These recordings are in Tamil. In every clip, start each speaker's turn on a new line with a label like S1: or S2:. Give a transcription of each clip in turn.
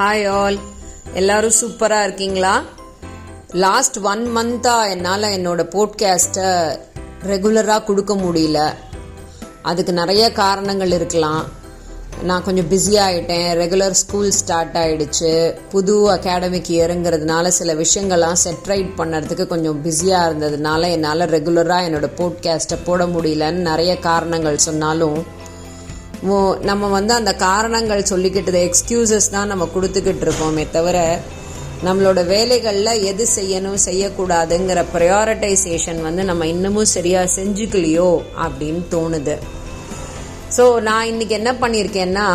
S1: ஹாய் ஆல் எல்லாரும் சூப்பராக இருக்கீங்களா? லாஸ்ட் ஒன் மந்த்தாக என்னால் என்னோட போட்காஸ்ட்டை ரெகுலராக கொடுக்க முடியல. அதுக்கு நிறைய காரணங்கள் இருக்கலாம். நான் கொஞ்சம் பிஸி ஆகிட்டேன் ரெகுலர் ஸ்கூல் ஸ்டார்ட் ஆகிடுச்சு புது அகாடமிக் இயருங்கிறதுனால சில விஷயங்கள்லாம் செட்ரைட் பண்ணுறதுக்கு கொஞ்சம் பிஸியாக இருந்ததுனால என்னால் ரெகுலராக என்னோட போட்காஸ்ட்டை போட முடியலன்னு நிறைய காரணங்கள் சொன்னாலும் நம்ம வந்து அந்த காரணங்கள் சொல்லிக்கிட்டது எக்ஸ்கியூசஸ் தான் நம்ம கொடுத்துக்கிட்டு இருக்கோமே தவிர நம்மளோட வேலைகளில் எது செய்யணும் செய்யக்கூடாதுங்கிற ப்ரையாரிட்டைசேஷன் வந்து நம்ம இன்னமும் சரியாக செஞ்சுக்கலையோ அப்படின்னு தோணுது. ஸோ நான் இன்னைக்கு என்ன பண்ணியிருக்கேன்னா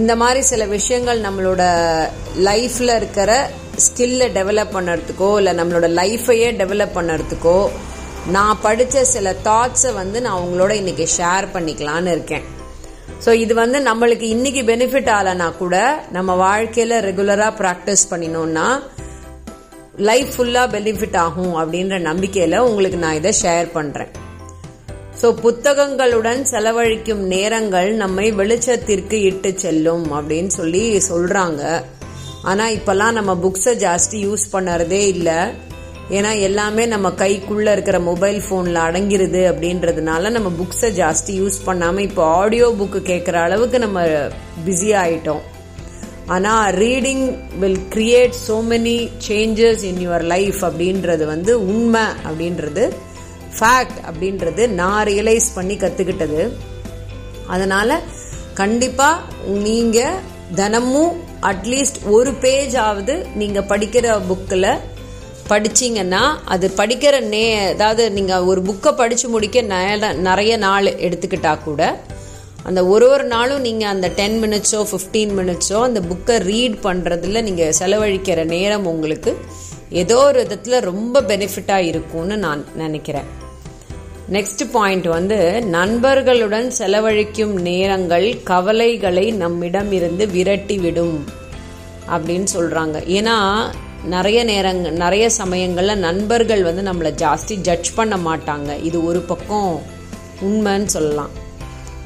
S1: இந்த மாதிரி சில விஷயங்கள் நம்மளோட லைஃப்பில் இருக்கிற ஸ்கில்லை டெவலப் பண்ணுறதுக்கோ இல்லை நம்மளோட லைஃபையே டெவலப் பண்ணுறதுக்கோ நான் படித்த சில தாட்ஸை வந்து நான் உங்களோட இன்னைக்கு ஷேர் பண்ணிக்கலான்னு இருக்கேன். ஸோ இது வந்து நம்மளுக்கு இன்னைக்கு பெனிஃபிட் ஆகலைனா கூட நம்ம வாழ்க்கையில் ரெகுலராக ப்ராக்டிஸ் பண்ணினோம்னா லைஃப் ஃபுல்லாக பெனிஃபிட் ஆகும் அப்படின்ற நம்பிக்கையில் உங்களுக்கு நான் இதை ஷேர் பண்ணுறேன் ஸோ புத்தகங்களுடன் செலவழிக்கும் நேரங்கள் நம்மை வெளிச்சத்திற்கு இட்டு செல்லும் அப்படின்னு சொல்லி சொல்றாங்க. ஆனா இப்பெல்லாம் நம்ம புக்ஸை ஜாஸ்தி யூஸ் பண்ணறதே இல்லை. ஏன்னா எல்லாமே நம்ம கைக்குள்ள இருக்கிற மொபைல் ஃபோனில் அடங்கிருது அப்படின்றதுனால நம்ம புக்ஸை ஜாஸ்தி யூஸ் பண்ணாம இப்போ ஆடியோ புக்கு கேட்குற அளவுக்கு நம்ம பிஸி ஆயிட்டோம். ஆனா reading will create so many changes in your life அப்படின்றது வந்து உண்மை அப்படின்றது ஃபேக்ட் அப்படின்றது நான் ரியலைஸ் பண்ணி கத்துக்கிட்டது. அதனால கண்டிப்பா நீங்க தினமும் அட்லீஸ்ட் ஒரு பேஜ் ஆவது நீங்க படிக்கிற புக்கில் படிச்சீங்கன்னா அது படிக்கிற நே அதாவது நீங்கள் ஒரு புக்கை படித்து முடிக்க நிறைய நாள் எடுத்துக்கிட்டா கூட அந்த ஒரு ஒரு நாளும் நீங்கள் அந்த டென் மினிட்ஸோ 15 மினிட்ஸோ அந்த புக்கை ரீட் பண்ணுறதுல நீங்கள் செலவழிக்கிற நேரம் உங்களுக்கு ஏதோ ஒரு விதத்தில் ரொம்ப பெனிஃபிட்டாக இருக்கும்னு நான் நினைக்கிறேன். நெக்ஸ்ட் பாயிண்ட் வந்து நண்பர்களுடன் செலவழிக்கும் நேரங்கள் கவலைகளை நம்மிடம் இருந்து விரட்டி விடும் அப்படின்னு சொல்கிறாங்க ஏன்னா நிறைய நேரங்க நிறைய சமயங்களில் நண்பர்கள் வந்து நம்மளை ஜாஸ்தி ஜட்ஜ் பண்ண மாட்டாங்க. இது ஒரு பக்கம் உண்மைன்னு சொல்லலாம்.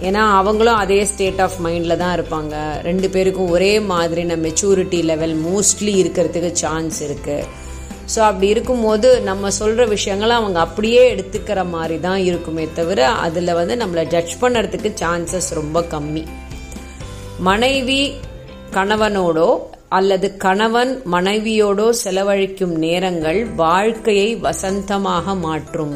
S1: ஏன்னா அவங்களும் அதே ஸ்டேட் ஆஃப் மைண்டில் தான் இருப்பாங்க. ரெண்டு பேருக்கும் ஒரே மாதிரின மெச்சூரிட்டி லெவல் மோஸ்ட்லி இருக்கிறதுக்கு சான்ஸ் இருக்குது ஸோ அப்படி இருக்கும்போது நம்ம சொல்கிற விஷயங்களை அவங்க அப்படியே எடுத்துக்கிற மாதிரி தான் இருக்குமே தவிர அதில் வந்து நம்மளை ஜட்ஜ் பண்ணுறதுக்கு சான்சஸ் ரொம்ப கம்மி. மனைவி கணவனோடோ அல்லது கணவன் மனைவியோடோ செலவழிக்கும் நேரங்கள் வாழ்க்கையை வசந்தமாக மாற்றும்.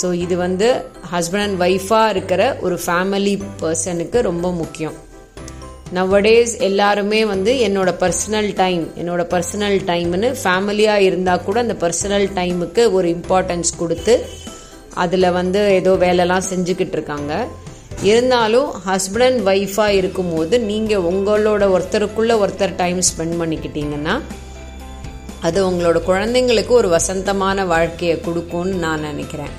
S1: ஸோ இது வந்து ஹஸ்பண்ட் அண்ட் ஒய்ஃபாக இருக்கிற ஒரு ஃபேமிலி பர்சனுக்கு ரொம்ப முக்கியம். நவடேஸ் எல்லாருமே வந்து என்னோட பர்சனல் டைம் என்னோட பர்சனல் டைம்னு ஃபேமிலியாக இருந்தால் கூட அந்த பர்சனல் டைமுக்கு ஒரு இம்பார்ட்டன்ஸ் கொடுத்து அதில் வந்து ஏதோ வேலைலாம் செஞ்சுக்கிட்டு இருக்காங்க. இருந்தாலும் ஹஸ்பண்ட் அண்ட் ஒய்ஃபாக இருக்கும்போது நீங்கள் உங்களோட ஒருத்தருக்குள்ளே ஒருத்தர் டைம் ஸ்பெண்ட் பண்ணிக்கிட்டீங்கன்னா அது உங்களோட குழந்தைங்களுக்கு ஒரு வசந்தமான வாழ்க்கையை கொடுக்கும்னு நான் நினைக்கிறேன்.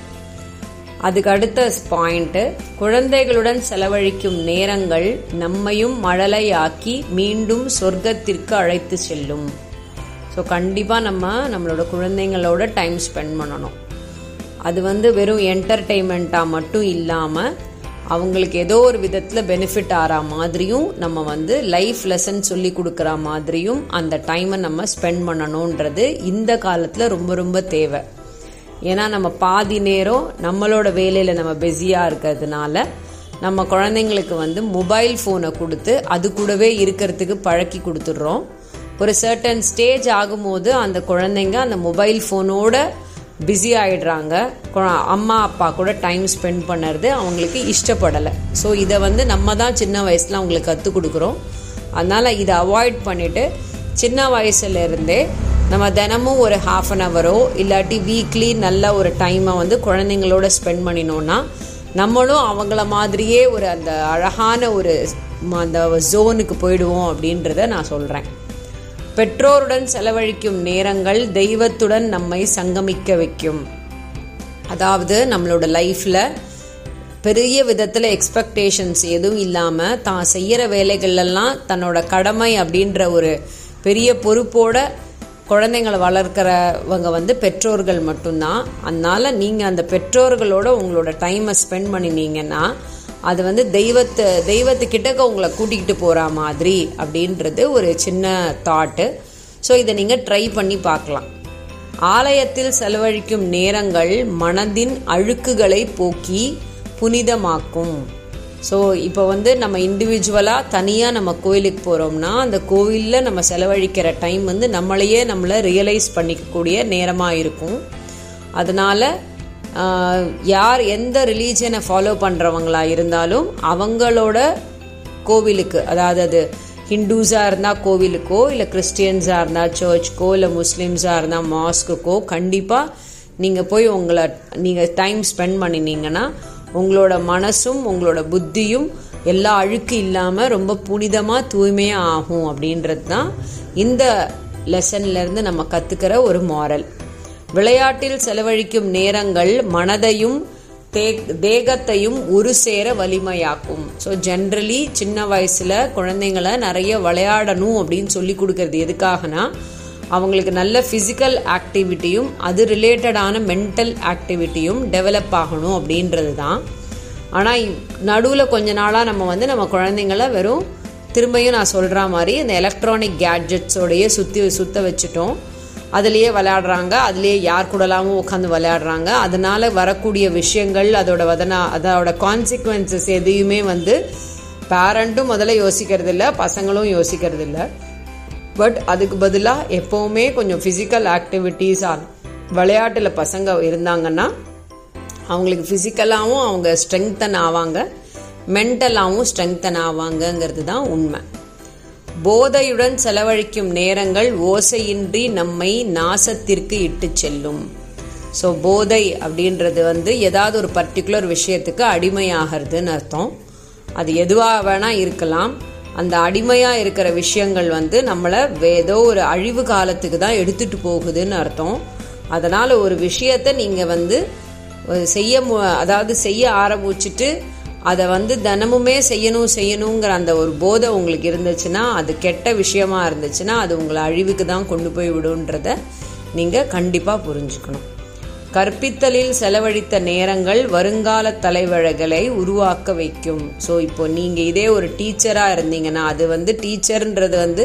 S1: அதுக்கு அடுத்த பாயிண்ட்டு குழந்தைகளுடன் செலவழிக்கும் நேரங்கள் நம்மையும் மழலையாக்கி மீண்டும் சொர்க்கத்திற்கு அழைத்து செல்லும். ஸோ கண்டிப்பாக நம்ம நம்மளோட குழந்தைங்களோட டைம் ஸ்பெண்ட் பண்ணணும். அது வந்து வெறும் என்டர்டெயின்மெண்ட்டாக மட்டும் இல்லாமல் அவங்களுக்கு ஏதோ ஒரு விதத்தில் பெனிஃபிட் ஆகிற மாதிரியும் நம்ம வந்து லைஃப் லெசன் சொல்லி கொடுக்குற மாதிரியும் அந்த டைமை நம்ம ஸ்பெண்ட் பண்ணணுன்றது இந்த காலத்தில் ரொம்ப ரொம்ப தேவை. ஏன்னா நம்ம பாதி நேரம் நம்மளோட வேலையில் நம்ம பிஸியாக இருக்கிறதுனால நம்ம குழந்தைங்களுக்கு வந்து மொபைல் ஃபோனை கொடுத்து அது கூடவே இருக்கிறதுக்கு பழக்கி கொடுத்துட்றோம். ஒரு சர்டன் ஸ்டேஜ் ஆகும்போது அந்த குழந்தைங்க அந்த மொபைல் ஃபோனோட பிஸி ஆயிடுறாங்க. அம்மா அப்பா கூட டைம் ஸ்பெண்ட் பண்ணுறது அவங்களுக்கு இஷ்டப்படலை. ஸோ இதை வந்து நம்ம தான் சின்ன வயசில் அவங்களுக்கு கற்றுக் கொடுக்குறோம். அதனால் இதை அவாய்ட் பண்ணிவிட்டு சின்ன வயசுலேருந்தே நம்ம தினமும் ஒரு ஹாஃப் அன் ஹவரோ இல்லாட்டி வீக்லி நல்ல ஒரு டைமை வந்து குழந்தைங்களோட ஸ்பெண்ட் பண்ணினோன்னா நம்மளும் அவங்கள மாதிரியே ஒரு அந்த அழகான ஒரு அந்த ஜோனுக்கு போயிடுவோம் அப்படின்றத நான் சொல்கிறேன் பெற்றோருடன் செலவழிக்கும் நேரங்கள் தெய்வத்துடன் நம்மை சங்கமிக்க வைக்கும். அதாவது நம்மளோட லைஃப்ல பெரிய விதத்தில் எக்ஸ்பெக்டேஷன்ஸ் எதுவும் இல்லாமல் தான் செய்கிற வேலைகள்லாம் தன்னோட கடமை அப்படின்ற ஒரு பெரிய பொறுப்போட குழந்தைங்களை வளர்க்குறவங்க வந்து பெற்றோர்கள் மட்டும்தான். அதனால நீங்கள் அந்த பெற்றோர்களோட உங்களோட டைமை ஸ்பெண்ட் பண்ணினீங்கன்னா அது வந்து தெய்வத்தை தெய்வத்துக்கிட்டக்க உங்களை கூட்டிக்கிட்டு போகிற மாதிரி அப்படின்றது ஒரு சின்ன தாட்டு ஸோ இதை நீங்கள் ட்ரை பண்ணி பார்க்கலாம். ஆலயத்தில் செலவழிக்கும் நேரங்கள் மனதின் அழுக்குகளை போக்கி புனிதமாக்கும். ஸோ இப்போ வந்து நம்ம இண்டிவிஜுவலாக தனியாக நம்ம கோயிலுக்கு போகிறோம்னா அந்த கோவிலில் நம்ம செலவழிக்கிற டைம் வந்து நம்மளையே நம்மளை ரியலைஸ் பண்ணிக்கக்கூடிய நேரமாக இருக்கும். அதனால் யார் எந்த ரிலீஜனை ஃபாலோ பண்ணுறவங்களா இருந்தாலும் அவங்களோட கோவிலுக்கு அதாவது அது ஹிந்துஸாக இருந்தால் கோவிலுக்கோ இல்லை கிறிஸ்டியன்ஸாக இருந்தால் சர்ச்சுக்கோ இல்லை முஸ்லீம்ஸாக இருந்தால் மாஸ்க்குக்கோ கண்டிப்பாக நீங்கள் போய் உங்களை நீங்கள் டைம் ஸ்பெண்ட் பண்ணினீங்கன்னா உங்களோட மனசும் உங்களோட புத்தியும் எல்லா அழுக்கு இல்லாமல் ரொம்ப புனிதமாக தூய்மையாக ஆகும் அப்படின்றது தான் இந்த லெசன்லேருந்து நம்ம கற்றுக்கிற ஒரு மாரல் விளையாட்டில் செலவழிக்கும் நேரங்கள் மனதையும் தேகத்தையும் ஒரு சேர வலிமையாக்கும். ஸோ ஜென்ரலி சின்ன வயசில் குழந்தைங்கள நிறைய விளையாடணும் அப்படின்னு சொல்லி கொடுக்கறது எதுக்காகனா அவங்களுக்கு நல்ல ஃபிசிக்கல் ஆக்டிவிட்டியும் அது ரிலேட்டடான மென்டல் ஆக்டிவிட்டியும் டெவலப் ஆகணும் அப்படின்றது தான். ஆனால் நடுவில் கொஞ்ச நாளாக நம்ம வந்து நம்ம குழந்தைங்கள வெறும் திரும்பியும் நான் சொல்கிற மாதிரி இந்த எலக்ட்ரானிக் கேட்ஜெட்ஸோடையே சுற்றி சுத்த வச்சுட்டோம். அதுலேயே விளையாடுறாங்க. அதுலேயே யார் கூடலாமும் உட்காந்து விளையாடுறாங்க. அதனால வரக்கூடிய விஷயங்கள் அதோட வதனா அதோட கான்சிக்வன்சஸ் எதையுமே வந்து பேரண்ட்டும் முதல்ல யோசிக்கிறது இல்லை பசங்களும் யோசிக்கிறது இல்லை பட் அதுக்கு பதிலாக எப்போவுமே கொஞ்சம் ஃபிசிக்கல் ஆக்டிவிட்டீஸ் விளையாட்டில் பசங்க இருந்தாங்கன்னா அவங்களுக்கு ஃபிசிக்கலாகவும் அவங்க ஸ்ட்ரெங்தன் ஆவாங்க. மென்டலாகவும் ஸ்ட்ரெங்தன் ஆவாங்கங்கிறது தான் உண்மை. போதையுடன் செலவழிக்கும் நேரங்கள் ஓசையின்றி நம்மை நாசத்திற்கு இட்டு செல்லும். ஸோ போதை அப்படின்றது வந்து ஏதாவது ஒரு பர்டிகுலர் விஷயத்துக்கு அடிமையாகிறதுன்னு அர்த்தம். அது எதுவாக வேணால் இருக்கலாம். அந்த அடிமையாக இருக்கிற விஷயங்கள் வந்து நம்மளை ஏதோ ஒரு அழிவு காலத்துக்கு தான் எடுத்துகிட்டு போகுதுன்னு அர்த்தம். அதனால் ஒரு விஷயத்தை நீங்கள் வந்து செய்ய அதாவது செய்ய ஆரம்பிச்சுட்டு அதை வந்து தினமுமே செய்யணும் செய்யணுங்கிற அந்த ஒரு போதை உங்களுக்கு இருந்துச்சுன்னா அது கெட்ட விஷயமா இருந்துச்சுன்னா அது உங்களை அழிவுக்கு தான் கொண்டு போய் விடுன்றத நீங்கள் கண்டிப்பாக புரிஞ்சுக்கணும். கற்பித்தலில் செலவழித்த நேரங்கள் வருங்கால தலைவழகளை உருவாக்க வைக்கும். ஸோ இப்போ நீங்கள் இதே ஒரு டீச்சராக இருந்தீங்கன்னா அது வந்து டீச்சர்ன்றது வந்து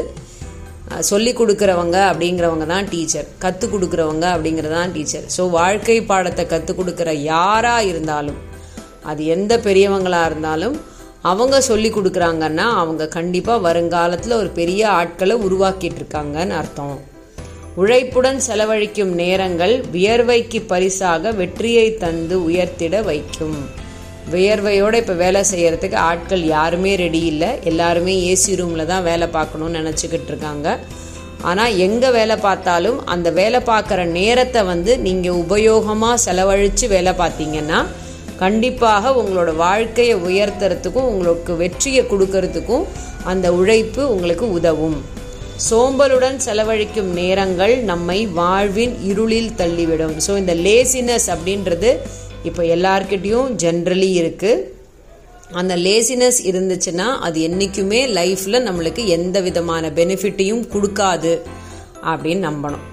S1: சொல்லி கொடுக்குறவங்க அப்படிங்கிறவங்க தான் டீச்சர். கற்றுக் கொடுக்குறவங்க அப்படிங்கிறது தான் டீச்சர். ஸோ வாழ்க்கை பாடத்தை கற்றுக் கொடுக்குற யாராக இருந்தாலும் அது எந்த பெரியவங்களாக இருந்தாலும் அவங்க சொல்லி கொடுக்குறாங்கன்னா அவங்க கண்டிப்பாக வருங்காலத்தில் ஒரு பெரிய ஆட்களை உருவாக்கிட்டு இருக்காங்கன்னு அர்த்தம். உழைப்புடன் செலவழிக்கும் நேரங்கள் வியர்வைக்கு பரிசாக வெற்றியை தந்து உயர்த்திட வைக்கும். வியர்வையோடு இப்போ வேலை செய்கிறதுக்கு ஆட்கள் யாருமே ரெடி இல்லை. எல்லாருமே ஏசி ரூமில் தான் வேலை பார்க்கணும்னு நினச்சிக்கிட்டு இருக்காங்க ஆனால் எங்கே வேலை பார்த்தாலும் அந்த வேலை பார்க்குற நேரத்தை வந்து நீங்கள் உபயோகமாக செலவழித்து வேலை பார்த்தீங்கன்னா கண்டிப்பாக உங்களோட வாழ்க்கையை உயர்த்துறதுக்கும் உங்களுக்கு வெற்றியை கொடுக்கறதுக்கும் அந்த உழைப்பு உங்களுக்கு உதவும். சோம்பலுடன் செலவழிக்கும் நேரங்கள் நம்மை வாழ்வின் இருளில் தள்ளிவிடும். ஸோ இந்த லேசினஸ் அப்படின்றது இப்போ எல்லார்கிட்டேயும் ஜென்ரலி இருக்குது அந்த லேசினஸ் இருந்துச்சுன்னா அது என்றைக்குமே லைஃப்பில் நம்மளுக்கு எந்த விதமான பெனிஃபிட்டையும் கொடுக்காது அப்படின்னு நம்பணும்.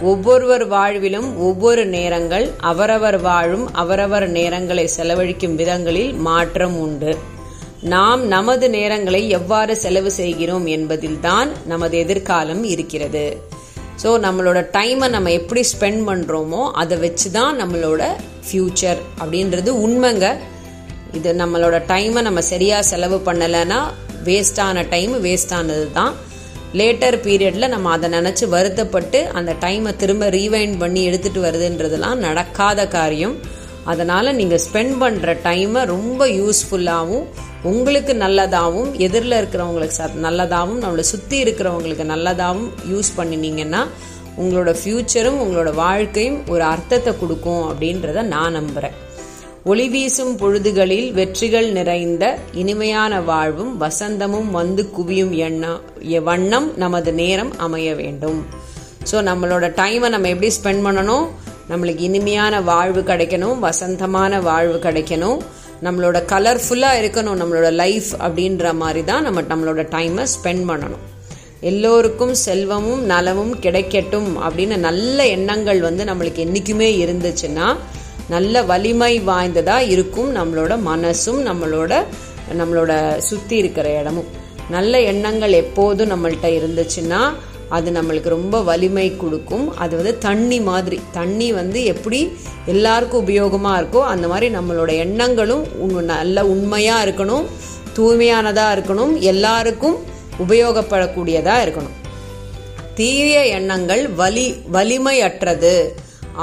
S1: ஒவ்வொருவர் வாழ்விலும் ஒவ்வொரு நேரங்கள் அவரவர் வாழும் அவரவர் நேரங்களை செலவழிக்கும் விதங்களில் மாற்றம் உண்டு. நாம் நமது நேரங்களை எவ்வாறு செலவு செய்கிறோம் என்பதில்தான் நமது எதிர்காலம் இருக்கிறது. ஸோ நம்மளோட டைமை நம்ம எப்படி ஸ்பெண்ட் பண்ணுறோமோ அதை வச்சு தான் நம்மளோட ஃப்யூச்சர் அப்படின்றது உண்மைங்க. இது நம்மளோட டைமை நம்ம சரியாக செலவு பண்ணலைன்னா வேஸ்டான டைம் வேஸ்டானது தான் லேட்டர் பீரியடில் நம்ம அதை நினச்சி வருத்தப்பட்டு அந்த டைமை திரும்ப ரீவைண்ட் பண்ணி எடுத்துகிட்டு வருதுன்றதெல்லாம் நடக்காத காரியம். அதனால் நீங்கள் ஸ்பெண்ட் பண்ணுற டைமை ரொம்ப யூஸ்ஃபுல்லாகவும் உங்களுக்கு நல்லதாகவும் எதிரில் இருக்கிறவங்களுக்கு ச நல்லதாகவும் நம்மளை சுற்றி இருக்கிறவங்களுக்கு நல்லதாகவும் யூஸ் பண்ணினீங்கன்னா உங்களோட ஃப்யூச்சரும் உங்களோட வாழ்க்கையும் ஒரு அர்த்தத்தை கொடுக்கும் அப்படின்றத நான் நம்புகிறேன் ஒளி வீசும் பொழுதுகளில் வெற்றிகள் நிறைந்த இனிமையான வாழ்வும் வசந்தமும் வந்து குவியும் எண்ணம் வண்ணம் நமது நேரம் அமைய வேண்டும். ஸோ நம்மளோட டைமை நம்ம எப்படி ஸ்பெண்ட் பண்ணணும்? நம்மளுக்கு இனிமையான வாழ்வு கிடைக்கணும் வசந்தமான வாழ்வு கிடைக்கணும். நம்மளோட கலர்ஃபுல்லாக இருக்கணும் நம்மளோட லைஃப் அப்படின்ற மாதிரி தான் நம்ம நம்மளோட டைமை ஸ்பெண்ட் பண்ணணும். எல்லோருக்கும் செல்வமும் நலமும் கிடைக்கட்டும் அப்படின்னு நல்ல எண்ணங்கள் வந்து நம்மளுக்கு என்றைக்குமே இருந்துச்சுன்னா நல்ல வலிமை வாய்ந்ததா இருக்கும் நம்மளோட மனசும் நம்மளோட நம்மளோட சுத்தி இருக்கிற இடமும். நல்ல எண்ணங்கள் எப்போதும் நம்மள்கிட்ட இருந்துச்சுன்னா அது நம்மளுக்கு ரொம்ப வலிமை கொடுக்கும். அது வந்து தண்ணி மாதிரி. தண்ணி வந்து எப்படி எல்லாருக்கும் உபயோகமா இருக்கோ அந்த மாதிரி நம்மளோட எண்ணங்களும் உண்- நல்ல உண்மையா இருக்கணும் தூய்மையானதா இருக்கணும் எல்லாருக்கும் உபயோகப்படக்கூடியதா இருக்கணும். தீய எண்ணங்கள் வலி வலிமையற்றது.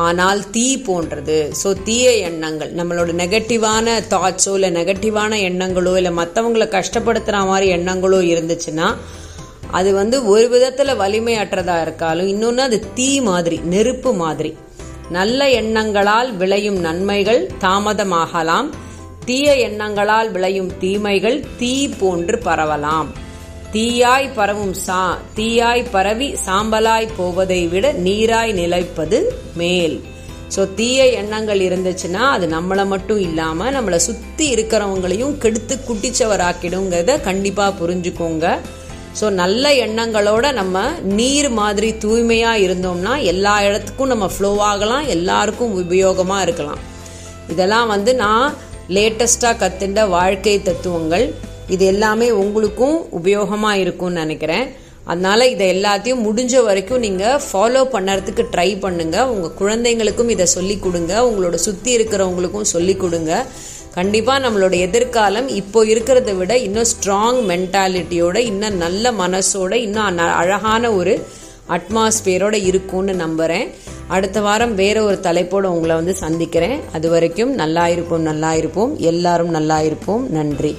S1: ஆனால் தீ போன்றது. ஸோ தீய எண்ணங்கள் நம்மளோட நெகட்டிவான தாட்ஸோ இல்லை நெகட்டிவான எண்ணங்களோ இல்லை மற்றவங்களை கஷ்டப்படுத்துகிற மாதிரி எண்ணங்களோ இருந்துச்சுன்னா அது வந்து ஒரு விதத்தில் வலிமையற்றதாக இருக்காலும் இன்னொன்று அது தீ மாதிரி நெருப்பு மாதிரி. நல்ல எண்ணங்களால் விளையும் நன்மைகள் தாமதமாகலாம். தீய எண்ணங்களால் விளையும் தீமைகள் தீ போன்று பரவலாம். தீயாய் பரவும் சா தீயாய் பரவி சாம்பலாய் போவதை விட நீராய் நிலைப்பது மேல். ஸோ தீய எண்ணங்கள் இருந்துச்சுன்னா அது நம்மளை மட்டும் இல்லாம நம்மளை சுத்தி இருக்கிறவங்களையும் கெடுத்து குட்டிச்சவராக்கிடுங்கிறத கண்டிப்பா புரிஞ்சுக்கோங்க. ஸோ நல்ல எண்ணங்களோட நம்ம நீர் மாதிரி தூய்மையா இருந்தோம்னா எல்லா இடத்துக்கும் நம்ம ஃப்ளோ ஆகலாம் எல்லாருக்கும் உபயோகமா இருக்கலாம். இதெல்லாம் வந்து நான் லேட்டஸ்ட்டாக கத்துண்ட வாழ்க்கை தத்துவங்கள். இது எல்லாமே உங்களுக்கும் உபயோகமாக இருக்கும்னு நினைக்கிறேன். அதனால இதை எல்லாத்தையும் முடிஞ்ச வரைக்கும் நீங்கள் ஃபாலோ பண்ணுறதுக்கு ட்ரை பண்ணுங்க. உங்கள் குழந்தைங்களுக்கும் இதை சொல்லி கொடுங்க. உங்களோட சுற்றி இருக்கிறவங்களுக்கும் சொல்லி கொடுங்க. கண்டிப்பாக நம்மளோட எதிர்காலம் இப்போ இருக்கிறத விட இன்னும் ஸ்ட்ராங் மென்டாலிட்டியோட இன்னும் நல்ல மனசோட இன்னும் அழகான ஒரு அட்மாஸ்பியரோட இருக்கும்னு நம்புறேன். அடுத்த வாரம் வேற ஒரு தலைப்போட உங்களை வந்து சந்திக்கிறேன். அது வரைக்கும் நல்லா இருப்போம் நல்லா இருப்போம். எல்லாரும் நல்லா இருப்போம். நன்றி.